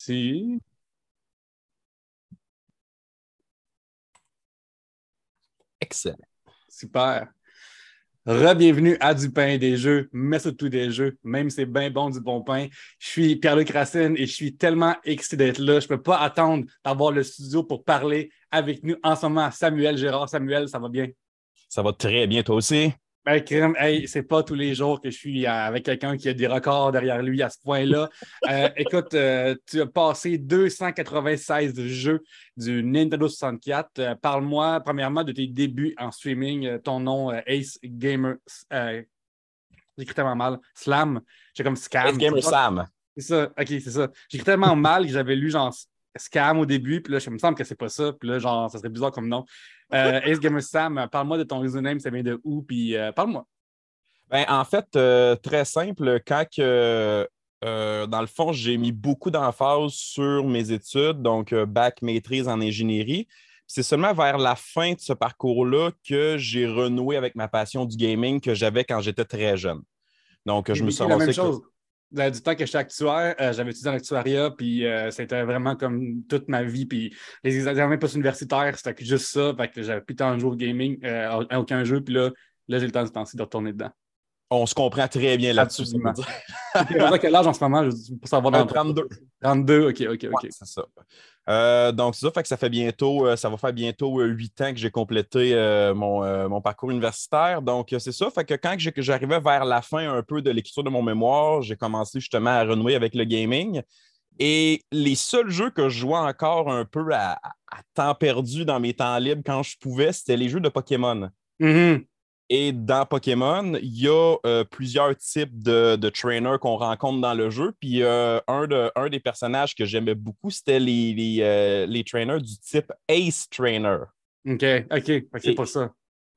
Si. Excellent. Super. Re-bienvenue à Du pain et des jeux, mais surtout des jeux, même si c'est bien bon du bon pain. Je suis Pierre-Luc Racine et je suis tellement excité d'être là. Je ne peux pas attendre d'avoir le studio pour parler avec nous en ce moment. Samuel Gérard, Samuel, ça va bien? Ça va très bien, toi aussi? Ben, crème, hey, c'est pas tous les jours que je suis euh, avec quelqu'un qui a des records derrière lui à ce point-là. Euh, écoute, euh, tu as passé 296 jeux du Nintendo 64. Parle-moi premièrement de tes débuts en streaming. ton nom, Ace Gamer. J'écris tellement mal. Slam. J'ai comme Scam. Ace Gamer Sam. C'est ça. OK, c'est ça. J'écris tellement mal que j'avais lu genre Scam au début, puis là, je me semble que c'est pas ça. Puis là, genre, ça serait bizarre comme nom. Euh, Ace Gamer Sam, parle-moi de ton username, ça vient de où, puis euh, parle-moi. Ben, en fait, euh, très simple, quand que, dans le fond, j'ai mis beaucoup d'emphase sur mes études, donc bac maîtrise en ingénierie. C'est seulement vers la fin de ce parcours-là que j'ai renoué avec ma passion du gaming que j'avais quand j'étais très jeune. Donc, je me suis la même chose du temps que j'étais actuaire, euh, j'avais étudié en actuariat, puis euh, c'était vraiment comme toute ma vie. Puis les examens post-universitaires, c'était juste ça. Fait que j'avais plus tant de jours gaming, euh, aucun jeu. Puis là, là j'ai le temps, de, de retourner dedans. On se comprend très bien là-dessus. quel âge en ce moment, pour savoir dans 32. 32, OK, OK, OK. c'est ça. Euh, donc, c'est ça, fait que ça fait bientôt, euh, ça va faire bientôt euh, huit ans que j'ai complété mon, parcours universitaire. Donc, c'est ça, fait que quand j'arrivais vers la fin un peu de l'écriture de mon mémoire, j'ai commencé justement à renouer avec le gaming. Et les seuls jeux que je jouais encore un peu à, temps perdu dans mes temps libres quand je pouvais, c'était les jeux de Pokémon. Mm-hmm. Et dans Pokémon, il y a euh, plusieurs types de, de trainers qu'on rencontre dans le jeu. Puis euh, un, de, un, des personnages que j'aimais beaucoup, c'était les, les, euh, les, trainers du type Ace Trainer. OK, OK, c'est pas ça.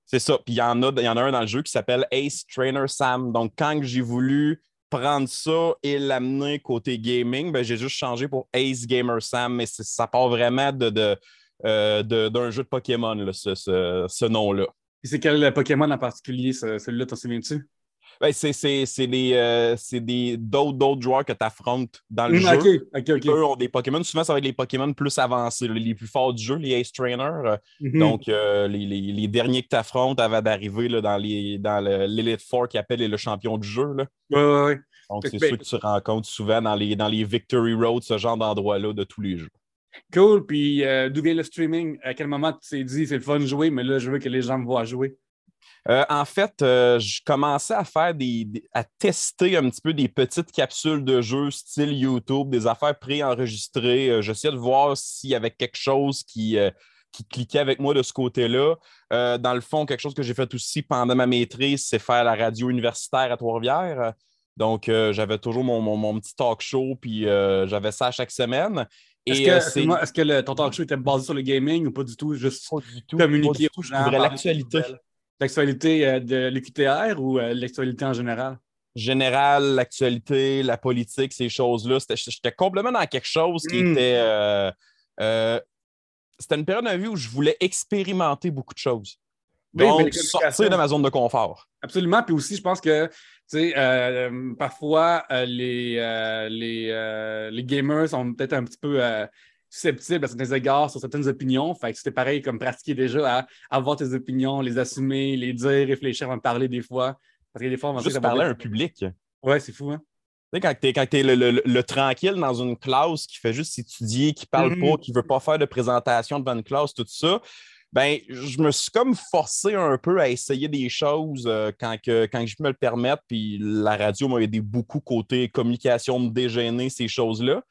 C'est ça. Puis il y, en a, y en a un dans le jeu qui s'appelle Ace Trainer Sam. Donc quand j'ai voulu prendre ça et l'amener côté gaming, ben, j'ai juste changé pour Ace Gamer Sam. Mais ça part vraiment de, de, d'un jeu de Pokémon, là, ce, ce, ce nom-là c'est quel Pokémon en particulier, celui-là, t'en souviens-tu? Ben, c'est des, euh, des d'autres joueurs que tu affrontes dans le mmh, jeu. OK, OK, Eux ont des Pokémon. Souvent, ça va être les Pokémon plus avancés, les plus forts du jeu, les Ace Trainers. Mmh. Donc, euh, les, les, les, derniers que tu affrontes avant d'arriver dans l'Elite dans Four qui appelle le champion du jeu. Oui, oui, oui. Donc, c'est ceux que tu rencontres souvent dans les, dans les Victory Road, ce genre d'endroit-là de tous les jeux. Cool. Puis euh, d'où vient le streaming? À quel moment tu t'es dit c'est le fun de jouer, mais là, je veux que les gens me voient jouer? Euh, en fait, euh, je commençais à faire des, à tester un petit peu des petites capsules de jeux style YouTube, des affaires préenregistrées. J'essayais de voir s'il y avait quelque chose qui, qui cliquait avec moi de ce côté-là. dans le fond, quelque chose que j'ai fait aussi pendant ma maîtrise, c'est faire la radio universitaire à Trois-Rivières. Donc, j'avais toujours mon, mon, petit talk show, puis j'avais ça chaque semaine. Est-ce que, est... que ton talk show était basé sur le gaming ou pas du tout? Juste communiquer aux gens? l'actualité. L'actualité euh, de l'UQTR ou euh, l'actualité en général? Général, l'actualité, la politique, ces choses-là. J'étais complètement dans quelque chose qui hmm. était. Euh, c'était une période de ma vie où je voulais expérimenter beaucoup de choses. Donc, sortir de ma zone de confort. Absolument. Puis aussi, je pense que euh, parfois, euh, les, euh, les, les, gamers sont peut-être un petit peu susceptibles à certains égards sur certaines opinions. Fait que c'était pareil comme pratiquer déjà à avoir tes opinions, les assumer, les dire, réfléchir avant de parler des fois. Parce que des fois, on va Juste parler à un public. Ouais, c'est fou, hein? Tu sais, quand tu es, le, tranquille dans une classe qui fait juste étudier, qui parle mm-hmm. pas, qui veut pas faire de présentation devant une classe, tout ça, ben, je me suis comme forcé un peu à essayer des choses euh, quand, que, quand je me le permettre. Puis la radio m'a aidé beaucoup côté communication, me déjeuner, ces choses-là.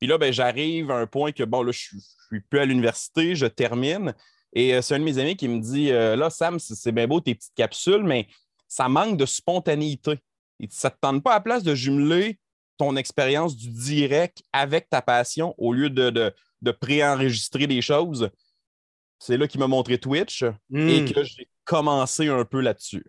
Puis là, ben, j'arrive à un point que, bon, là, je ne suis plus à l'université, je termine. Et euh, c'est un de mes amis qui me dit euh, Là, Sam, c'est bien beau tes petites capsules, mais ça manque de spontanéité. Et ça ne te tente pas à la place de jumeler ton expérience du direct avec ta passion au lieu de, de, de préenregistrer des choses. C'est là qu'il m'a montré Twitch et hmm. que j'ai commencé un peu là-dessus.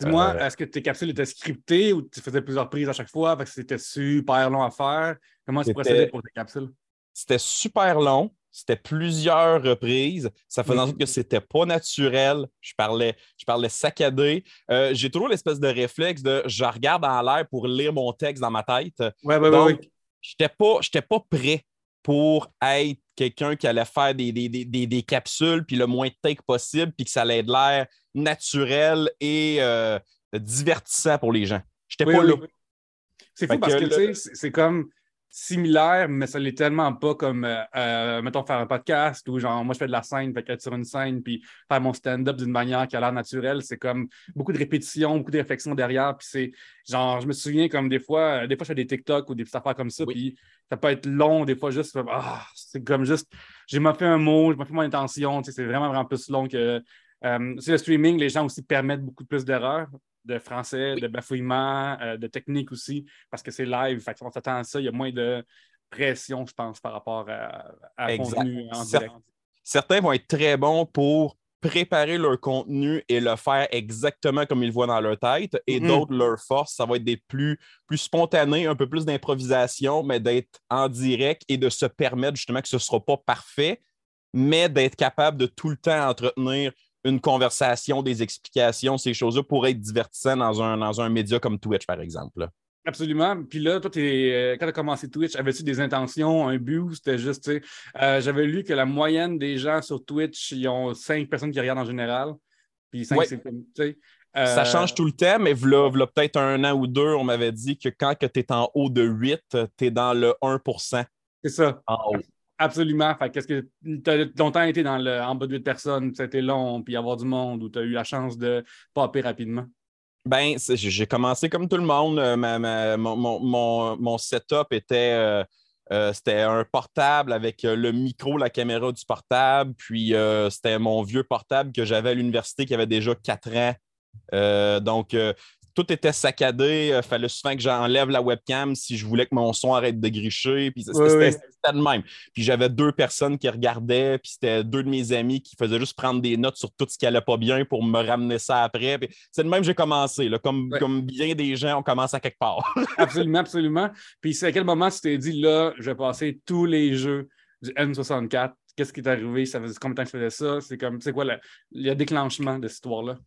Dis-moi, euh, est-ce que tes capsules étaient scriptées ou tu faisais plusieurs prises à chaque fois? Parce que c'était super long à faire? Comment tu procédais pour tes capsules? C'était super long. C'était plusieurs reprises. Ça faisait en sorte que hmm. c'était pas naturel. Je parlais, je parlais saccadé. Euh, j'ai toujours l'espèce de réflexe de je regarde en l'air pour lire mon texte dans ma tête. Oui, oui, oui. j'étais pas, pas prêt pour être quelqu'un qui allait faire des, des, capsules, puis le moins de take possible, puis que ça allait être l'air naturel et euh, divertissant pour les gens. J'étais pas là. C'est fou parce que, tu sais, c'est comme similaire, mais ça l'est tellement pas comme, euh, euh, mettons, faire un podcast ou genre, moi, je fais de la scène, fait être sur une scène, puis faire mon stand-up d'une manière qui a l'air naturelle. C'est comme beaucoup de répétitions, beaucoup de réflexions derrière. Puis c'est genre, je me souviens comme des fois, des fois, je fais des TikTok ou des petites affaires comme ça, puis ça peut être long, des fois, juste, ah, c'est comme juste, j'ai fait un mot, j'ai fait mon intention, c'est vraiment, vraiment plus long que. Euh, sur le streaming, les gens aussi permettent beaucoup plus d'erreurs de français, de bafouillement, euh, de technique aussi, parce que c'est live. Fait on s'attend à ça. Il y a moins de pression, je pense, par rapport à, à contenu en direct. Certains vont être très bons pour préparer leur contenu et le faire exactement comme ils le voient dans leur tête. Et mm-hmm. d'autres, leur force, ça va être d'être plus, plus spontané, un peu plus d'improvisation, mais d'être en direct et de se permettre justement que ce ne sera pas parfait, mais d'être capable de tout le temps entretenir une conversation, des explications, ces choses-là pourraient être divertissantes dans un, dans un média comme Twitch, par exemple. Absolument. Puis là, toi, es, quand tu as commencé Twitch, avais-tu des intentions, un but ou c'était juste, tu sais, euh, j'avais lu que la moyenne des gens sur Twitch, ils ont cinq personnes qui regardent en général. Puis cinq, c'est comme, tu sais. Ça euh, change tout le temps, mais voilà, peut-être un an ou deux, on m'avait dit que quand tu es en haut de 8, tu es dans le 1% C'est ça. En haut. Absolument. Fait qu'est-ce que tu as longtemps été dans le, en bas de 8 personnes, c'était long, puis avoir du monde, ou tu as eu la chance de popper rapidement? Ben, j'ai commencé comme tout le monde. Euh, mon, setup était, euh, euh, c'était un portable avec le micro, la caméra du portable, puis c'était mon vieux portable que j'avais à l'université qui avait déjà 4 ans. donc, tout était saccadé. Il euh, fallait souvent que j'enlève la webcam si je voulais que mon son arrête de gricher. Puis c'était le même. Puis j'avais deux personnes qui regardaient, puis c'était deux de mes amis qui faisaient juste prendre des notes sur tout ce qui allait pas bien pour me ramener ça après. C'est le même que j'ai commencé. Là, comme, comme bien des gens, on commence à quelque part. absolument, absolument. Puis c'est à quel moment tu t'es dit, là, je vais passer tous les jeux du N64 qu'est-ce qui est arrivé, ça faisait combien de temps que je faisais ça, c'est comme, c'est quoi le, le, déclenchement de cette histoire-là?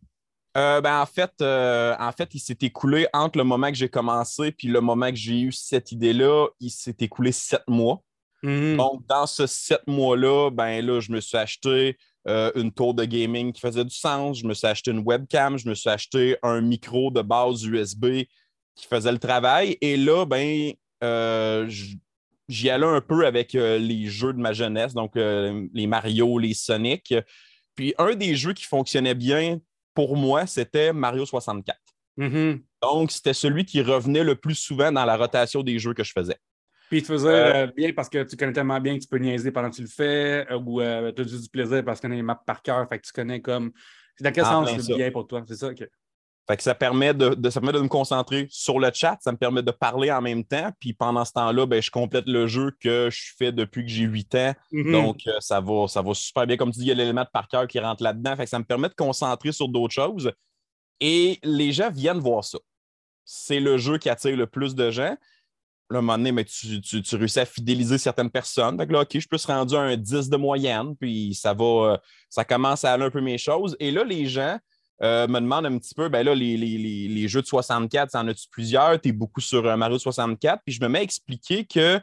Euh, ben, en, fait, euh, en fait, il s'est écoulé entre le moment que j'ai commencé puis le moment que j'ai eu cette idée-là, il s'est écoulé sept mois. Mhm. Donc, dans ce sept mois-là, ben là, je me suis acheté euh, une tour de gaming qui faisait du sens, je me suis acheté une webcam, je me suis acheté un micro de base USB qui faisait le travail. Et là, ben, j'y allais un peu avec les jeux de ma jeunesse, donc les Mario, les Sonic. Puis un des jeux qui fonctionnait bien pour moi, c'était Mario 64. Mm-hmm. Donc, c'était celui qui revenait le plus souvent dans la rotation des jeux que je faisais. Puis tu faisais euh, euh, bien parce que tu connais tellement bien que tu peux niaiser pendant que tu le fais, euh, ou tu as du plaisir parce que tu connais les maps par cœur, fait que tu connais comme. Dans quel sens c'est bien pour toi? C'est ça? OK. Fait que ça permet de, ça permet de me concentrer sur le chat, ça me permet de parler en même temps. Puis pendant ce temps-là, ben, je complète le jeu que je fais depuis que j'ai 8 ans. Mm-hmm. Donc, euh, ça, va, ça va super bien. Comme tu dis, il y a l'élément de par cœur qui rentre là-dedans. Fait que ça me permet de concentrer sur d'autres choses. Et les gens viennent voir ça. C'est le jeu qui attire le plus de gens. Là, à un moment donné, mais tu, tu, réussis à fidéliser certaines personnes. Fait que là, OK, je peux se rendre à un 10 de moyenne, puis ça va, euh, ça commence à aller un peu mes choses. Et là, les gens, euh, me demande un petit peu, ben là, les, jeux de 64, en as-tu plusieurs? Tu es beaucoup sur euh, Mario 64. Puis je me mets à expliquer que,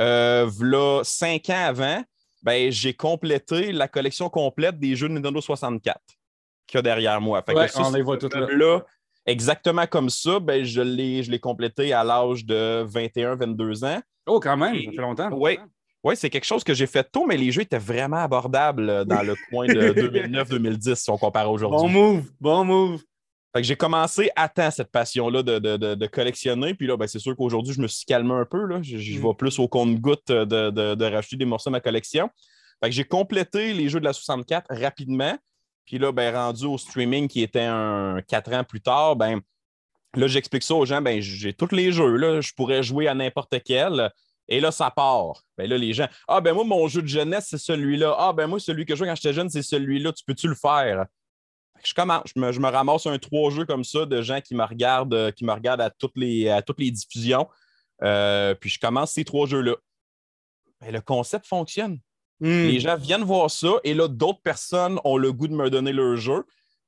euh, cinq ans avant, ben, j'ai complété la collection complète des jeux de Nintendo 64 qu'il y a derrière moi. Fait on les voit toutes là. Exactement comme ça, ben, je l'ai complété à l'âge de 21-22 ans. Oh, quand même, ça fait longtemps. Oui, oui, c'est quelque chose que j'ai fait tôt, mais les jeux étaient vraiment abordables euh, dans le coin de 2009-2010 si on compare aujourd'hui. Bon move, bon move. Fait que j'ai commencé à temps cette passion-là de, collectionner. Puis là, ben, c'est sûr qu'aujourd'hui, je me suis calmé un peu. Là. Je, mm. vais plus au compte-goutte de, de, racheter des morceaux de ma collection. Fait que j'ai complété les jeux de la 64 rapidement. Puis là, ben, rendu au streaming qui était un quatre ans plus tard, ben, là, j'explique ça aux gens, ben, j'ai tous les jeux. Là, je pourrais jouer à n'importe quel. Et là, ça part. Ben là, les gens, ah ben moi, mon jeu de jeunesse, c'est celui-là. Ah ben moi, celui que je jouais quand j'étais jeune, c'est celui-là. Tu peux-tu le faire? Je commence, je me, ramasse un trois jeux comme ça de gens qui me regardent, euh, qui me regardent à toutes les, à toutes les diffusions. Euh, puis je commence ces trois jeux-là. Ben, le concept fonctionne. Hmm. Les gens viennent voir ça et là, d'autres personnes ont le goût de me donner leur jeu.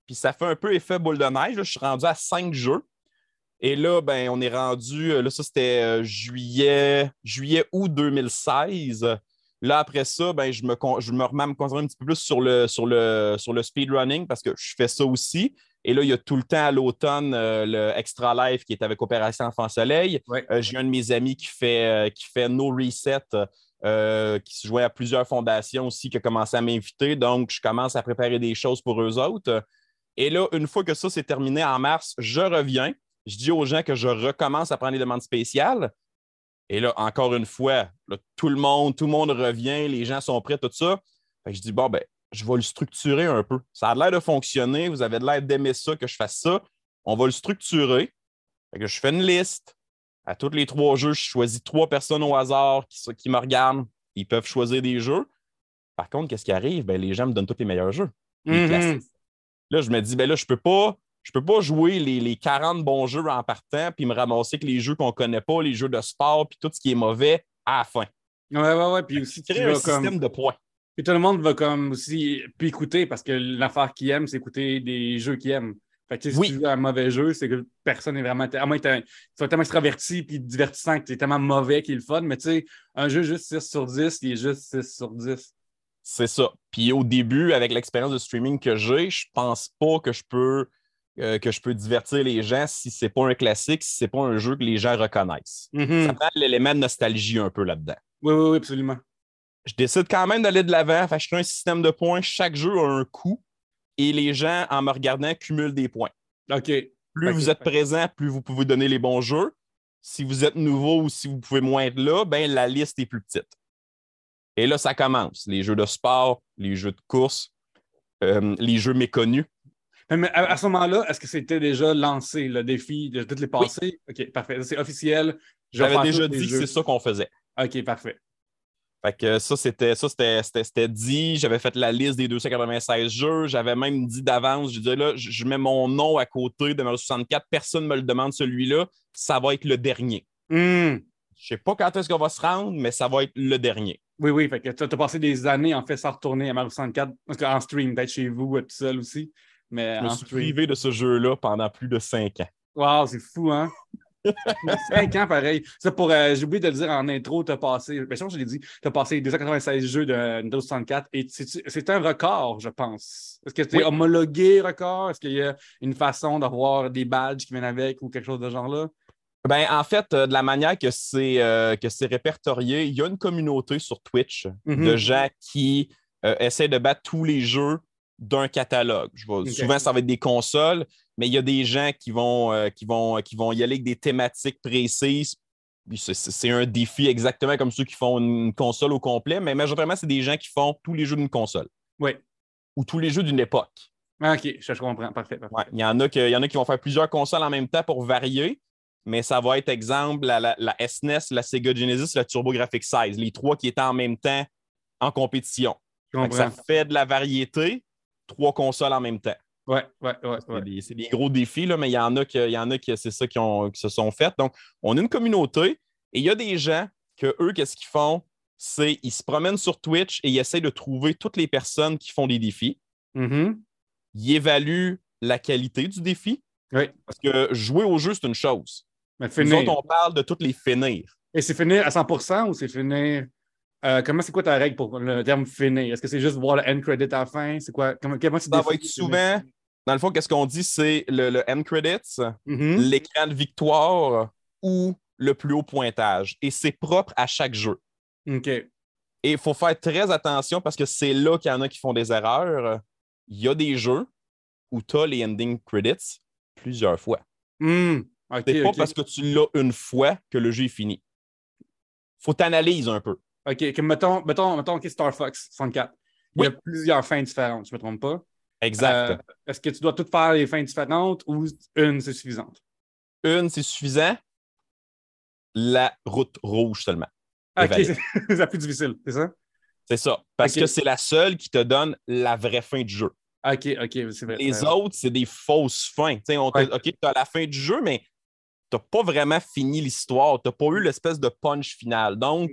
Puis ça fait un peu effet boule de neige. Je suis rendu à cinq jeux. Et là, ben, on est rendu, là, ça c'était juillet, juillet août 2016. Là, après ça, ben, je, me, je me remets à me concentrer un petit peu plus sur le, sur le, sur le speedrunning parce que je fais ça aussi. Et là, il y a tout le temps à l'automne euh, le Extra Life qui est avec Opération Enfant Soleil. Euh, j'ai un de mes amis qui fait, euh, qui fait No Reset, qui se jouait à plusieurs fondations aussi, qui a commencé à m'inviter. Donc, je commence à préparer des choses pour eux autres. Et là, une fois que ça s'est terminé en mars, je reviens. Je dis aux gens que je recommence à prendre les demandes spéciales. Et là, encore une fois, tout le monde, tout le monde revient, les gens sont prêts, tout ça. je dis, bon, ben, je vais le structurer un peu. Ça a l'air de fonctionner, vous avez l'air d'aimer ça, que je fasse ça. On va le structurer. que je fais une liste. À tous les trois jeux, je choisis trois personnes au hasard qui, qui me regardent. Ils peuvent choisir des jeux. Par contre, qu'est-ce qui arrive? Ben, les gens me donnent tous les meilleurs jeux. Mm-hmm. Là, je me dis, ben là, je ne peux pas je ne peux pas jouer les, 40 bons jeux en partant puis me ramasser que les jeux qu'on ne connaît pas, les jeux de sport, puis tout ce qui est mauvais à la fin. Ouais, ouais, ouais. Puis aussi, tu un système de points. Puis tout le monde va comme aussi puis écouter parce que l'affaire qu'il aime, c'est écouter des jeux qu'il aime. Fait que si tu joues un mauvais jeu, c'est que personne n'est vraiment. À moins que tu sois tellement extraverti puis divertissant que tu es tellement mauvais qu'il est le fun, mais tu sais, un jeu juste 6 sur 10, il est juste 6 sur 10. C'est ça. Puis au début, avec l'expérience de streaming que j'ai, je pense pas que je peux euh, que je peux divertir les gens si c'est pas un classique, si c'est pas un jeu que les gens reconnaissent. Mm-hmm. Ça prend l'élément de nostalgie un peu là-dedans. Oui, oui, oui, absolument. Je décide quand même d'aller de l'avant. je crée un système de points. Chaque jeu a un coût et les gens, en me regardant, cumulent des points. OK. Plus vous êtes présent, plus vous pouvez donner les bons jeux. Si vous êtes nouveau ou si vous pouvez moins être là, ben, la liste est plus petite. Et là, ça commence. Les jeux de sport, les jeux de course, euh, les jeux méconnus. Mais à, ce moment-là, est-ce que c'était déjà lancé, le défi de toutes les passées? OK, parfait. C'est officiel. J'avais déjà dit que c'est ça qu'on faisait. OK, parfait. Fait que ça, c'était ça, c'était dit. J'avais fait la liste des 296 jeux. J'avais même dit d'avance, je disais là, je mets mon nom à côté de Mario 64. Personne ne me le demande celui-là. Ça va être le dernier. Je hmm. Je sais pas quand est-ce qu'on va se rendre, mais ça va être le dernier. Oui, oui. Fait que tu as, passé des années en fait sans retourner à Mario 64, en stream, peut-être chez vous, tout seul aussi. Mais je me suis privé de ce jeu-là pendant plus de cinq ans. Wow, c'est fou, hein? cinq ans, pareil. Ça pour, euh, j'ai oublié de le dire en intro, tu as passé, bien sûr, je l'ai dit, tu as passé 296 jeux de Nintendo 64 et c'est un record, je pense. Est-ce que tu es homologué record? Est-ce qu'il y a une façon d'avoir des badges qui viennent avec ou quelque chose de genre-là? Ben, en fait, euh, de la manière que c'est euh, répertorié, il y a une communauté sur Twitch de mm-hmm. gens qui essaient de battre tous les jeux d'un catalogue. Souvent, ça va être des consoles, mais il y a des gens qui vont, euh, qui vont, qui vont y aller avec des thématiques précises. C'est un défi exactement comme ceux qui font une console au complet, mais majoritairement, c'est des gens qui font tous les jeux d'une console. Oui. Ou tous les jeux d'une époque. Ah, OK, je, comprends. Parfait. il, y en a y en a qui vont faire plusieurs consoles en même temps pour varier, mais ça va être, exemple, la, la, SNES, e la Sega Genesis, la TurboGrafx 16, les trois qui étaient en même temps en compétition. Ça fait de la variété, trois consoles en même temps. Ouais, ouais, ouais. C'est des, gros défis, là, mais il y en a qui, y en a qui c'est ça qui, ont, qui se sont fait. Donc, on a une communauté et il y a des gens que eux, qu'est-ce qu'ils font? C'est ils se promènent sur Twitch et ils essaient de trouver toutes les personnes qui font des défis. Mm-hmm. Ils évaluent la qualité du défi. Oui. Parce que jouer au jeu, c'est une chose. Mais finir. Nous on parle de toutes les finir. Et c'est finir à 100% ou c'est finir euh, comment c'est quoi ta règle pour le terme finir? Est-ce que c'est juste voir le end credit à la fin? C'est quoi? Comment, comment Ça va être souvent, dans le fond, qu'est-ce qu'on dit? C'est le, end credits, mm-hmm. l'écran de victoire ou le plus haut pointage. Et c'est propre à chaque jeu. OK. Et il faut faire très attention parce que c'est là qu'il y en a qui font des erreurs. Il y a des jeux où tu as les ending credits plusieurs fois. Mm. c'est pas parce que tu l'as une fois que le jeu est fini. faut t'analyser un peu. OK, mettons, mettons, mettons Star Fox 64. Il y a plusieurs fins différentes, je ne me trompe pas. Exact. Euh, est-ce que tu dois toutes faire les fins différentes ou une, c'est suffisante? Une, c'est suffisant. La route rouge seulement. OK, c'est la plus difficile, c'est ça? C'est ça. Parce que c'est la seule qui te donne la vraie fin du jeu. OK, OK, c'est vrai. Les autres, c'est des fausses fins. On OK, tu as la fin du jeu, mais tu n'as pas vraiment fini l'histoire. Tu n'as pas eu l'espèce de punch final. Donc,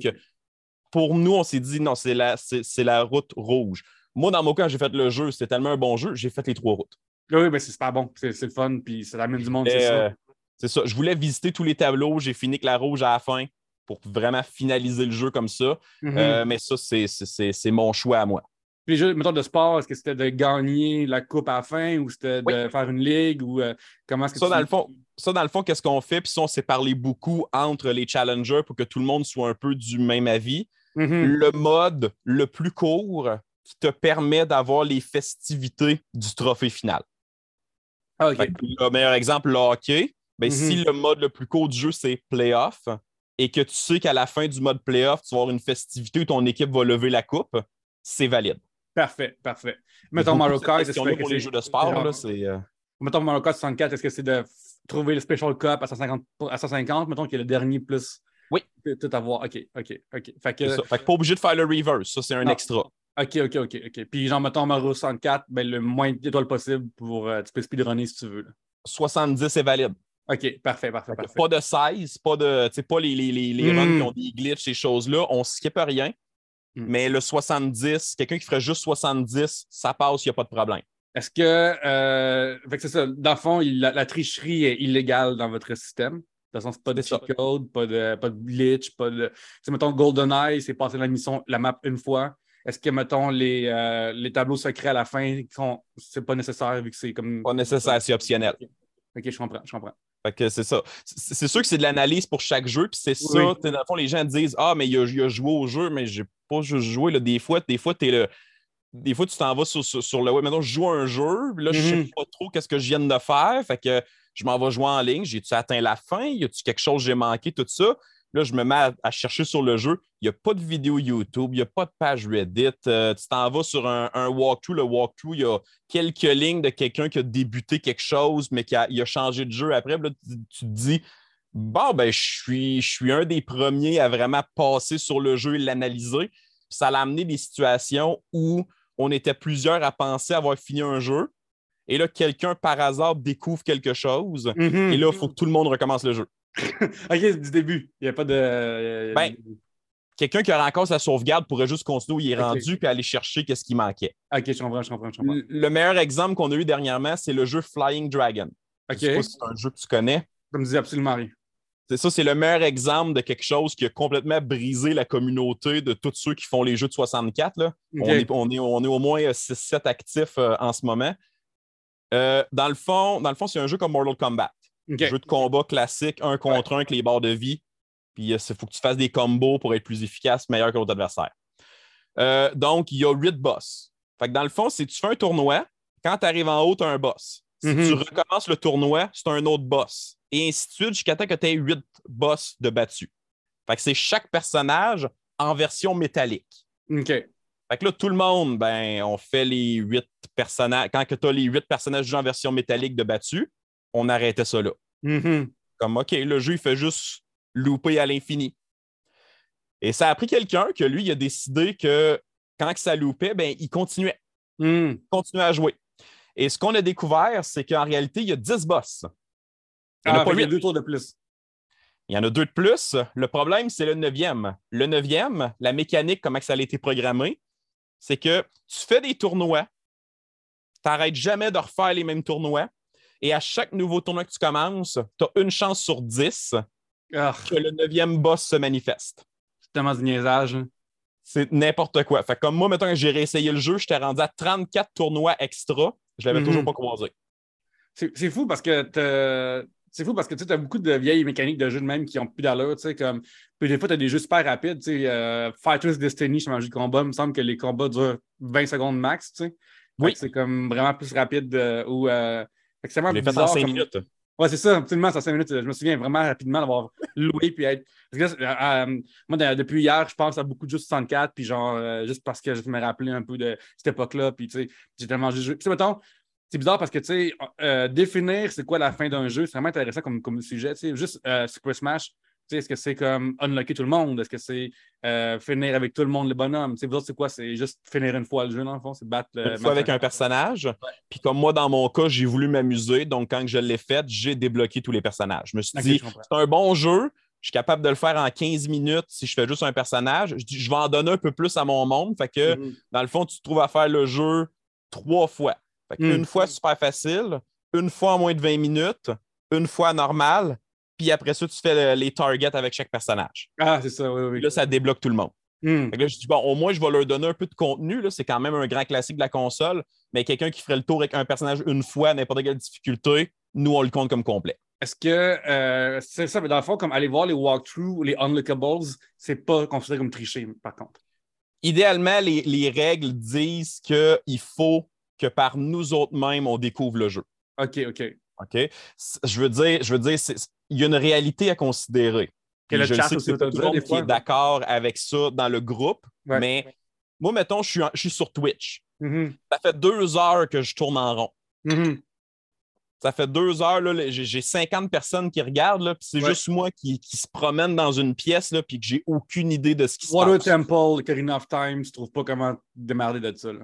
pour nous, on s'est dit non, c'est la, c'est, la route rouge. Moi, dans mon cas, j'ai fait le jeu, c'était tellement un bon jeu, j'ai fait les trois routes. Oui, mais c'est super bon. C'est, le fun, puis ça amène du monde, c'est ça. Euh, C'est ça. Je voulais visiter tous les tableaux. J'ai fini avec la rouge à la fin pour vraiment finaliser le jeu comme ça. Mhm. Euh, mais ça, c'est- c'est c'est mon choix à moi. Puis les jeux, mettons, de sport, est-ce que c'était de gagner la coupe à la fin ou c'était de faire une ligue ou euh, comment est-ce que Ça, tu... dans le fond, ça, dans le fond, qu'est-ce qu'on fait? Puis ça, on s'est parlé beaucoup entre les challengers pour que tout le monde soit un peu du même avis. Mhm. Le mode le plus court qui te permet d'avoir les festivités du trophée final. Ah, le meilleur exemple, le hockey, ben, si le mode le plus court du jeu, c'est playoff, et que tu sais qu'à la fin du mode playoff, tu vas avoir une festivité où ton équipe va lever la coupe, c'est valide. Parfait, parfait. Mettons Beaucoup Mario Kart, question-là que pour c'est- les jeux de sport, là, c'est. euh, Mettons Mario Kart 64, est-ce que c'est de trouver le Special Cup à 150, à 150 mettons qu'il y a le dernier plus. Oui. Tout avoir. OK, OK, OK. Fait que, ça. Fait que pas obligé de faire le reverse, ça, c'est un Non. extra. OK, OK, OK, OK. Puis, genre, mettons Mario 64, ben, le moins d'étoiles possible pour. euh, tu peux speedrunner si tu veux. là. 70 est valide. OK, parfait, parfait, parfait. Pas de 16, pas de. tu sais, pas les, les, les, les Mm. runs qui ont des glitches, ces choses-là. On skip rien. Mm. Mais le 70, quelqu'un qui ferait juste 70, ça passe, il n'y a pas de problème. Est-ce que. euh, fait que c'est ça. Dans le fond, il- la, la tricherie est illégale dans votre système. De toute façon, c'est pas de ça. cheat code, pas de, pas de glitch, pas de. Tu mettons, GoldenEye, c'est passé la mission, la map une fois. Est-ce que, mettons, les, euh, les tableaux secrets à la fin, sont... c'est pas nécessaire vu que c'est comme. Pas nécessaire, c'est optionnel. Ok, je comprends, je comprends. Fait que c'est ça. C'est sûr que c'est de l'analyse pour chaque jeu, puis c'est ça. Oui. sais, Dans le fond, les gens disent Ah, mais il a, il a joué au jeu, mais j'ai pas juste joué. Là. Des fois, des fois, t'es le. Des fois, tu t'en vas sur, sur, sur le web. Maintenant, je joue à un jeu, puis là, je Mhm. sais pas trop qu'est-ce que je viens de faire. Fait que je m'en vais jouer en ligne. J'ai-tu atteint la fin? Y a-tu quelque chose que j'ai manqué? Tout ça. Là, je me mets à, à chercher sur le jeu. Il n'y a pas de vidéo YouTube, il n'y a pas de page Reddit. Euh, tu t'en vas sur un, un walkthrough. Le walkthrough, il y a quelques lignes de quelqu'un qui a débuté quelque chose, mais qui a, il a changé de jeu après. Là, tu, tu te dis, bon, ben, je suis, je suis un des premiers à vraiment passer sur le jeu et l'analyser. Ça l'a amené des situations où on était plusieurs à penser avoir fini un jeu. Et là, quelqu'un, par hasard, découvre quelque chose. Mhm. Et là, il faut que tout le monde recommence le jeu. ok, du début. Il n'y a pas de. euh, Ben, Quelqu'un qui a encore sa sauvegarde pourrait juste continuer où il est rendu puis aller chercher qu'est-ce qui manquait. Ok, je comprends, je comprends, je comprends. Le le meilleur exemple qu'on a eu dernièrement, c'est le jeu Flying Dragon. Ok. Je sais pas si c'est un jeu que tu connais. Ça me dit absolument rien. C'est ça, c'est le meilleur exemple de quelque chose qui a complètement brisé la communauté de tous ceux qui font les jeux de 64. là. Ok. On, est, on, est, on est au moins 6-7 actifs euh, en ce moment. Euh, dans le fond, dans le fond, c'est un jeu comme Mortal Kombat. Ok. Jeu de combat classique, un contre un avec les barres de vie. Puis il faut que tu fasses des combos pour être plus efficace, meilleur que l'autre adversaire. Euh, donc, il y a huit boss. Fait que dans le fond, si tu fais un tournoi, quand tu arrives en haut, tu as un boss. Si Mhm. tu recommences le tournoi, c'est un autre boss. Et ainsi de suite jusqu'à temps que tu aies huit boss de battus. Fait que c'est chaque personnage en version métallique. Ok. Fait que là, tout le monde, ben, on fait les huit personnages. Quand tu as les huit personnages du jeu en version métallique de battus, on arrêtait ça là. Mhm. Comme, OK, le jeu, il fait juste louper à l'infini. Et ça a pris quelqu'un que lui, il a décidé que quand que ça loupait, ben, il continuait, Mhm. il continuait à jouer. Et ce qu'on a découvert, c'est qu'en réalité, il y a 10 boss. Il n'y en Ah, a pas fait qu'il y a deux tours de plus. Il y en a deux de plus. Le problème, c'est le neuvième. Le neuvième, la mécanique, comment ça a été programmé, c'est que tu fais des tournois, tu n'arrêtes jamais de refaire les mêmes tournois, et à chaque nouveau tournoi que tu commences, tu as une chance sur 10 Ah, que le neuvième boss se manifeste. c'est tellement du niaisage. hein. C'est n'importe quoi. Fait comme moi, mettons que j'ai réessayé le jeu, j'étais rendu à 34 tournois extra. Je l'avais Mhm. toujours pas croisé. C'est fou parce que c'est fou parce que tu as beaucoup de vieilles mécaniques de jeux de même qui ont plus d'allure, tu sais, comme puis des fois tu as des jeux super rapides, tu sais, euh, Fighters Destiny, je un jeu de combat, il me semble que les combats durent 20 secondes max, tu sais. Fait Oui. que C'est comme vraiment plus rapide euh, ou euh, c'est vraiment bizarre 5 comme- minutes. Ouais, c'est ça, absolument, ça 5 minutes. Je me souviens vraiment rapidement d'avoir loué puis être. Euh, euh, moi, de- depuis hier, je pense à beaucoup de jeux 64, puis genre, euh, juste parce que je me rappelais un peu de cette époque-là, puis tu sais, j'ai tellement joué. Puis, mettons, c'est bizarre parce que, tu sais, euh, définir c'est quoi la fin d'un jeu, c'est vraiment intéressant comme, comme sujet. Tu sais, juste euh, Super Smash, est-ce que c'est comme unlocker tout le monde? Est-ce que c'est euh, finir avec tout le monde, les bonhommes? Tu sais, vous autres, c'est quoi? C'est juste finir une fois le jeu, dans le fond? C'est battre le. Une fois avec un personnage. Puis comme moi, dans mon cas, j'ai voulu m'amuser. Donc, quand je l'ai fait, j'ai débloqué tous les personnages. Je me suis dit, c'est un bon jeu. Je suis capable de le faire en 15 minutes si je fais juste un personnage. Je, dis, je vais en donner un peu plus à mon monde. Fait que, Mhm. dans le fond, tu te trouves à faire le jeu trois fois. Fait que Mm. Une fois super facile, une fois en moins de 20 minutes, une fois normal, puis après ça, tu fais le- les targets avec chaque personnage. Ah, c'est ça, oui, oui. Là, ça débloque tout le monde. Hmm. Là, je dis, bon, au moins, je vais leur donner un peu de contenu. là. C'est quand même un grand classique de la console. Mais quelqu'un qui ferait le tour avec un personnage une fois, n'importe quelle difficulté, nous, on le compte comme complet. Est-ce que euh, c'est ça, mais dans le fond, comme aller voir les walkthroughs ou les unlockables, c'est pas considéré comme tricher, par contre. Idéalement, les, les règles disent qu'il faut que par nous autres mêmes, on découvre le jeu. OK, OK. OK? Je veux dire, je veux dire, c'est- il y a une réalité à considérer. Que le je chat sais que c'est pas tout le monde qui fois. est d'accord avec ça dans le groupe, Ouais. mais moi, mettons, je suis, en- je suis sur Twitch. Mhm, Ça fait deux heures que je tourne en rond. mhm. Ça fait deux heures, là, j'ai j'ai 50 personnes qui regardent, là, puis c'est Ouais. juste moi qui, qui se promène dans une pièce, là, puis que j'ai aucune idée de ce qui se Water passe. Temple, Karina of Time, tu trouves pas comment démarrer de ça. Là.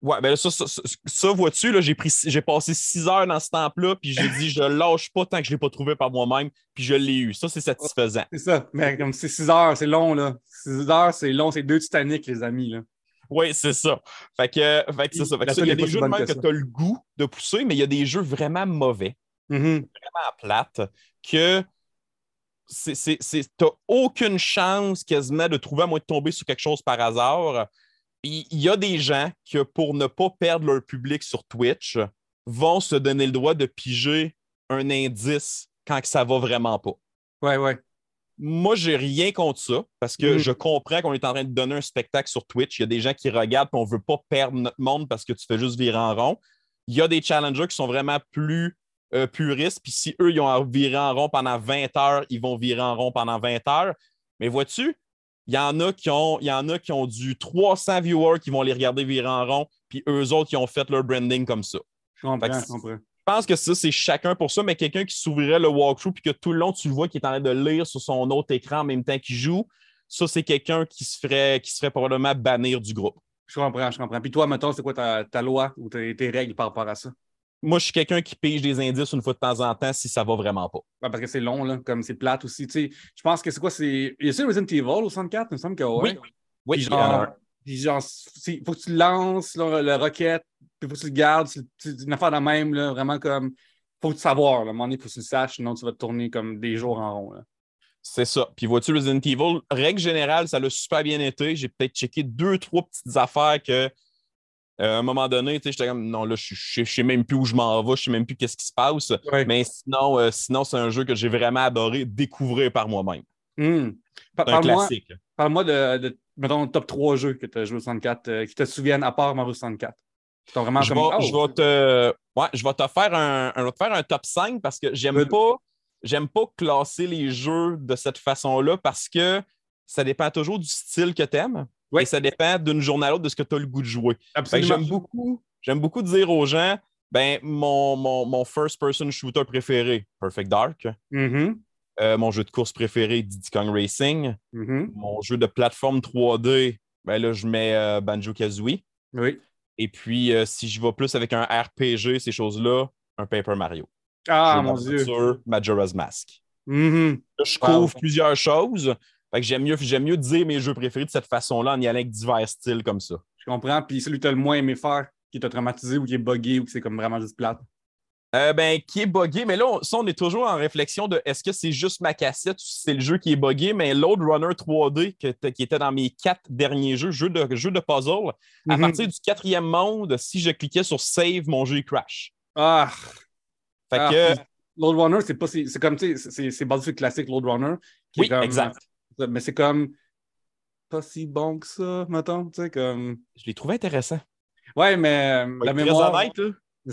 Ouais, ben là, ça, ça, ça- ça, vois-tu, là, j'ai, pris, j'ai passé six heures dans ce temple-là, puis j'ai dit, je lâche pas tant que je l'ai pas trouvé par moi-même, puis je l'ai eu. Ça, c'est satisfaisant. C'est ça. Mais comme c'est 6 heures, c'est long, là. 6 heures, c'est long, c'est deux Titanic, les amis, là. Oui, c'est ça. Fait que, fait que c'est ça. Fait que ça, il y a des jeux de même que tu as le goût de pousser, mais il y a des jeux vraiment mauvais, Mhm. vraiment plates, que c'est, c'est, c'est- t'as aucune chance quasiment de trouver à moins de tomber sur quelque chose par hasard. Il y a des gens qui, pour ne pas perdre leur public sur Twitch, vont se donner le droit de piger un indice quand ça va vraiment pas. Ouais, ouais. Moi, j'ai rien contre ça parce que Mhm. je comprends qu'on est en train de donner un spectacle sur Twitch. Il y a des gens qui regardent et on ne veut pas perdre notre monde parce que tu fais juste virer en rond. Il y a des challengers qui sont vraiment plus euh, puristes. Puis si eux, ils ont viré en rond pendant 20 heures, ils vont virer en rond pendant 20 heures. Mais vois-tu, il y en a qui ont, il y en a qui ont du 300 viewers qui vont les regarder virer en rond, puis eux autres qui ont fait leur branding comme ça. Je comprends, je comprends. Je pense que ça, c'est chacun pour ça, mais quelqu'un qui s'ouvrirait le walkthrough puis que tout le long, tu le vois qui est en train de lire sur son autre écran en même temps qu'il joue, ça, c'est quelqu'un qui se ferait, qui se ferait probablement bannir du groupe. Je comprends, je comprends. Puis toi, mettons, c'est quoi ta, ta loi ou tes, tes règles par rapport à ça? Moi, je suis quelqu'un qui pige des indices une fois de temps en temps si ça va vraiment pas. Ouais, parce que c'est long, là, comme c'est plate aussi. Tu sais, je pense que c'est quoi? C'est. Y a-t-il Resident Evil au 64? Il me semble que oui. Oui, Puis genre, puis genre, il faut que tu lances là, le roquette, puis il faut que tu le gardes. C'est une affaire de même, là, vraiment comme. faut savoir. Là. À un moment donné, il faut que tu le saches, sinon tu vas te tourner comme des jours en rond. Là. c'est ça. Puis vois-tu, Resident Evil, règle générale, ça l'a super bien été. J'ai peut-être checké deux, trois petites affaires que, euh, à un moment donné, tu sais, j'étais comme, non, là, je je sais même plus où je m'en vais, je sais même plus qu'est-ce qui se passe. Ouais. Mais sinon, euh, sinon c'est un jeu que j'ai vraiment adoré découvrir par moi-même. Un Parle-moi classique. parle-moi de, de, mettons, top 3 jeux que tu as joué au 64 euh, qui te souviennent à part Mario 64. Qui t'ont vraiment Je comme. vais, Oh! je vais te, ouais, je vais te faire un, faire un top 5 parce que j'aime pas, j'aime pas classer les jeux de cette façon-là parce que ça dépend toujours du style que tu aimes Oui. et ça dépend d'une journée à l'autre de ce que tu as le goût de jouer. J'aime beaucoup, j'aime beaucoup dire aux gens, ben, mon, mon, mon first-person shooter préféré, Perfect Dark. Mhm, Euh, mon jeu de course préféré, Diddy Kong Racing. mhm. Mon jeu de plateforme 3D, ben là, je mets euh, Banjo-Kazooie. Oui. Et puis, euh, si je vais plus avec un RPG, ces choses-là, un Paper Mario. Ah, mon Dieu. d'aventure, Majora's Mask. Mhm. Là, je Wow. couvre plusieurs choses. Fait que j'aime mieux, j'aime mieux dire mes jeux préférés de cette façon-là en y allant avec divers styles comme ça. Je comprends. Puis celui que tu as le moins aimé faire, qui t'a traumatisé ou qui est buggé ou que c'est comme vraiment juste plate? Euh, ben, qui est buggé, mais là, on, ça, on est toujours en réflexion de est-ce que c'est juste ma cassette ou si c'est le jeu qui est buggé, mais Load Runner 3D, que t- qui était dans mes quatre derniers jeux, jeux de, jeux de puzzle, à Mhm. partir du quatrième monde, si je cliquais sur Save, mon jeu il crash. Ah! Fait Ah, que, Load Runner, c'est pas. C'est c'est comme, tu sais, c'est- basé sur le classique Load Runner. qui est oui, comme- exact. Mais c'est comme. Pas si bon que ça, mettons. Tu sais, comme. Je l'ai trouvé intéressant. Ouais, mais euh, la mémoire. honnête, là.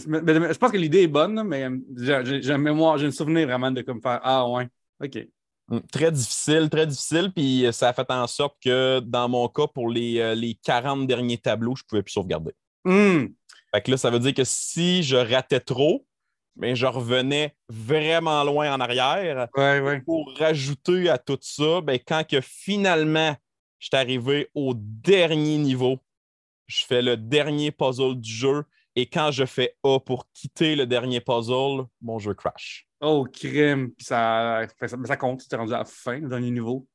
Mais- mais- mais je pense que l'idée est bonne, mais euh, j'ai une mémoire, j'ai un souvenir vraiment de comme faire Ah, ouais. OK. Mm, Très difficile, très difficile. Puis euh, ça a fait en sorte que dans mon cas, pour les, les 40 derniers tableaux, je ne pouvais plus sauvegarder. Hum. Fait que là, ça veut dire que si je ratais trop, mais je revenais vraiment loin en arrière. Ouais, ouais. Pour rajouter à tout ça, ben, quand que finalement je suis arrivé au dernier niveau, je fais le dernier puzzle du jeu. Et quand je fais A pour quitter le dernier puzzle, mon jeu crash. Oh, crime. Ça, ça, compte, tu t'es rendu à la fin, le dernier niveau.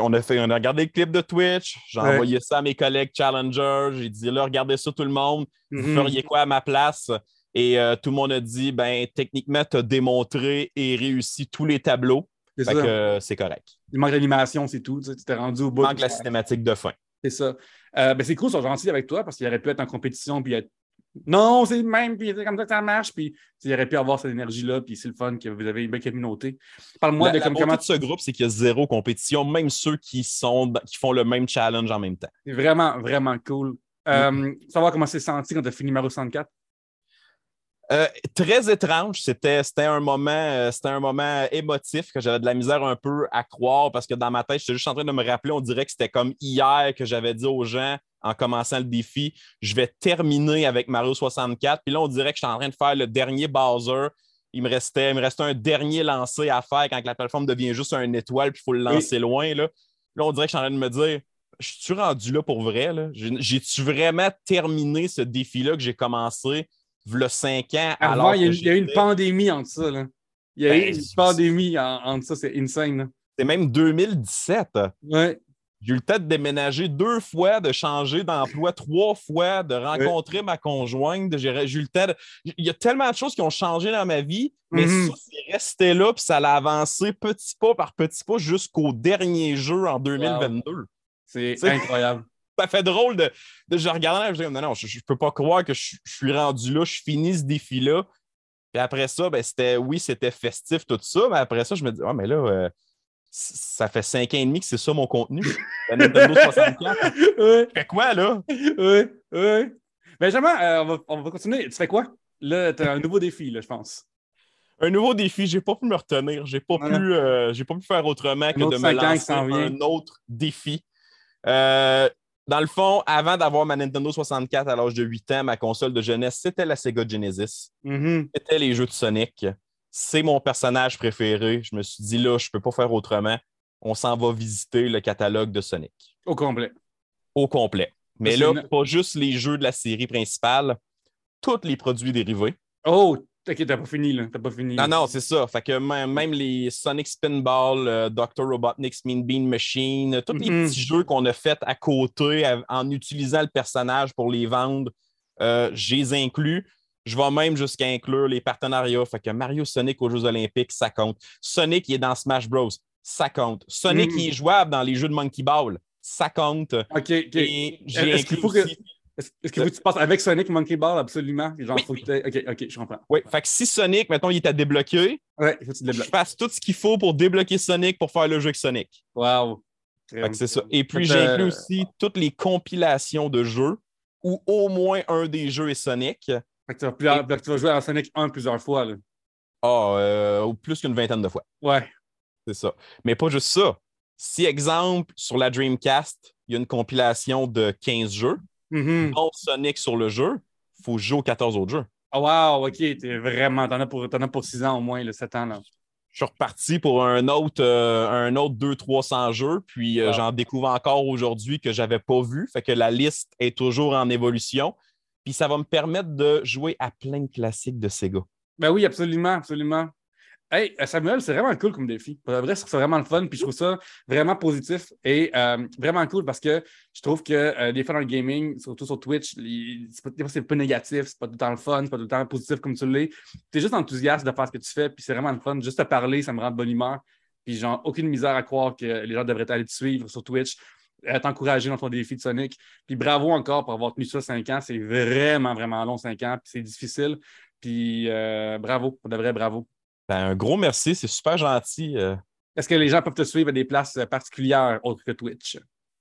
On, a fait, on a regardé le clip de Twitch, j'ai Ouais. envoyé ça à mes collègues Challenger, j'ai dit là, regardez ça tout le monde, vous Mhm. feriez quoi à ma place? Et euh, tout le monde a dit, ben, techniquement, tu as démontré et réussi tous les tableaux. C'est Fait ça. que euh, c'est correct. Il manque l'animation, c'est tout. Tu sais, tu t'es rendu au bout. Il manque la cinématique de fin. C'est ça. Euh, ben, c'est cool, ils sont gentils avec toi parce qu'il aurait pu être en compétition puis être non, c'est le même, puis c'est comme ça que ça marche. Puis il aurait pu avoir cette énergie-là, puis c'est le fun que vous avez une belle communauté. Parle-moi La, de la comme, comment de ce groupe, c'est qu'il y a zéro compétition, même ceux qui, sont, qui font le même challenge en même temps. c'est vraiment, vraiment cool. Euh, Savoir comment c'est senti quand tu as fini Mario 64. Euh, très étrange. C'était, c'était, un moment, euh, c'était un moment émotif que j'avais de la misère un peu à croire parce que dans ma tête, j'étais juste en train de me rappeler, on dirait que c'était comme hier que j'avais dit aux gens en commençant le défi, je vais terminer avec Mario 64. Puis là, on dirait que j'étais en train de faire le dernier Bowser. Il me restait, il me restait un dernier lancé à faire quand la plateforme devient juste un étoile puis il faut le lancer loin. Là. là, on dirait que je suis en train de me dire, je suis rendu là pour vrai? Là? J'ai-tu vraiment terminé ce défi-là que j'ai commencé? Le 5 ans. Avant, alors il y a, eu- il y a eu une pandémie entre ça. Là. Il y a eu Ben, une pandémie en- entre ça, c'est insane. C'est même 2017. Ouais. J'ai eu le temps de déménager deux fois, de changer d'emploi trois fois, de rencontrer ma conjointe. J'ai eu le temps de... Il y a tellement de choses qui ont changé dans ma vie, mais Mhm. ça, c'est resté là, puis ça l'a avancé petit pas par petit pas jusqu'au dernier jeu en 2022. C'est C'est- incroyable. Ça fait drôle de, de je regardais, je me disais, non, non, je, je peux pas croire que je, je suis rendu là, je finis ce défi-là. Puis après ça, ben, c'était, oui, c'était festif, tout ça, mais après ça, je me dis, ah, mais là, euh, ça fait cinq ans et demi que c'est ça mon contenu. La Nintendo 64. ouais, Fait quoi, là? ouais, ouais. Benjamin, euh, on, va, on va continuer. Tu fais quoi? Là, tu as un nouveau défi, là, je pense. Un nouveau défi, j'ai pas pu me retenir. J'ai pas, Voilà. pu, euh, j'ai pas pu faire autrement que de me lancer vient. un autre défi. Euh, dans le fond, avant d'avoir ma Nintendo 64 à l'âge de 8 ans, ma console de jeunesse, c'était la Sega Genesis. Mhm. C'était les jeux de Sonic. C'est mon personnage préféré. Je me suis dit, là, je peux pas faire autrement. On s'en va visiter le catalogue de Sonic Au complet. au complet. Mais là, une- pas juste les jeux de la série principale, tous les produits dérivés. Oh, ok, t'as pas fini, là. T'as pas fini. Non, non, c'est ça. Fait que même, même les Sonic Spinball, euh, Dr. Robotnik's Mean Bean Machine, tous les Mhm. petits jeux qu'on a fait à côté à- en utilisant le personnage pour les vendre, euh, je les inclus. Je vais même jusqu'à inclure les partenariats. Fait que Mario Sonic aux Jeux Olympiques, ça compte. Sonic, il est dans Smash Bros. Ça compte. Sonic, Mhm. il est jouable dans les jeux de Monkey Ball. Ça compte. Ok, ok. Et j'ai inclus que- Est-ce faut que tu passes avec Sonic Monkey Ball? Absolument? Genre, Oui. faut que Ok, ok, je comprends. Oui, fait que si Sonic, mettons, il est à débloquer, Ouais, il faut que tu je fasse tout ce qu'il faut pour débloquer Sonic pour faire le jeu avec Sonic. Wow. C'est ça. Et puis, j'inclus euh, aussi toutes les compilations de jeux où au moins un des jeux est Sonic. Fait que tu vas, plus- tu vas jouer à Sonic 1 plusieurs fois. Là. Ah, euh, ou plus qu'une vingtaine de fois. Ouais. C'est ça. Mais pas juste ça. Si, exemple, sur la Dreamcast, il y a une compilation de 15 jeux, Dont Sonic sur le jeu, il faut jouer aux 14 autres jeux. Ah, wow, ok. T'es vraiment. T'en as pour, as pour 6 ans au moins, là, 7 ans. Là. Je suis reparti pour un autre, euh, un autre 200-300 jeux, puis euh, Wow. j'en découvre encore aujourd'hui que je n'avais pas vu. Fait que la liste est toujours en évolution. Puis ça va me permettre de jouer à plein de classiques de Sega. Ben oui, absolument, absolument. Hey, euh, Samuel, c'est vraiment cool comme défi. Pour vrai, c'est vraiment le fun, puis je trouve ça vraiment positif et euh, vraiment cool parce que je trouve que euh, des fois dans le gaming, surtout sur Twitch, c'est pas- pas négatif, c'est pas tout le temps le fun, c'est pas tout le temps positif comme tu l'es. Tu es juste enthousiaste de faire ce que tu fais, puis c'est vraiment le fun. Juste te parler, ça me rend de bonne humeur. Puis genre, aucune misère à croire que les gens devraient aller te suivre sur Twitch, t'encourager dans ton défi de Sonic. Puis bravo encore pour avoir tenu ça 5 ans. C'est vraiment, vraiment long, 5 ans, puis c'est difficile. Puis bravo, pour de vrai, bravo. Ben, un gros merci, c'est super gentil. euh. Est-ce que les gens peuvent te suivre à des places euh, particulières autres que Twitch?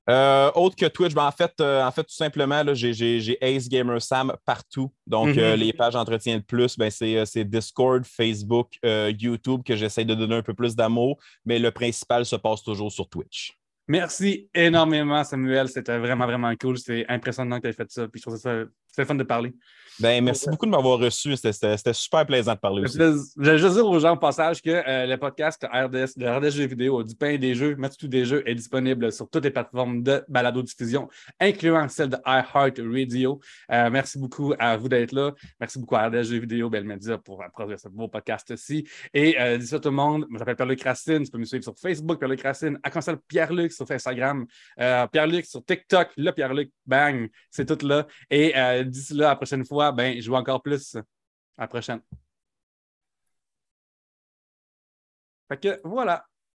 Euh, autre que Twitch, ben, en, fait, euh, en fait, tout simplement, là, j'ai, j'ai- j'ai Ace Gamer Sam partout. Donc, Mhm. euh, les pages Entretien de plus, ben, c'est, euh, c'est Discord, Facebook, euh, YouTube que j'essaie de donner un peu plus d'amour, mais le principal se passe toujours sur Twitch. Merci énormément, Samuel. C'était vraiment, vraiment cool. C'est impressionnant que tu aies fait ça. Puis je trouve ça c'est le fun de parler. Ben, merci beaucoup de m'avoir reçu. C'était, super plaisant de parler aussi. Je vais juste dire aux gens au passage que euh, le podcast RDS, de RDS Jeux vidéo, du pain et des jeux, Mathieu des jeux est disponible sur toutes les plateformes de balado-diffusion, incluant celle de iHeartRadio. Euh, merci beaucoup à vous d'être là. Merci beaucoup à RDS Jeux vidéo, Belle Media pour produire ce beau podcast-ci. Et euh, d'ici à tout le monde, je m'appelle Pierre-Luc Racine. Tu peux me suivre sur Facebook, Pierre-Luc Racine, à console Pierre-Luc sur Instagram, euh, Pierre-Luc sur TikTok, le Pierre-Luc, bang, c'est tout là. Et euh, d'ici là, la prochaine fois, ben, je joue encore plus. À la prochaine. Fait que voilà.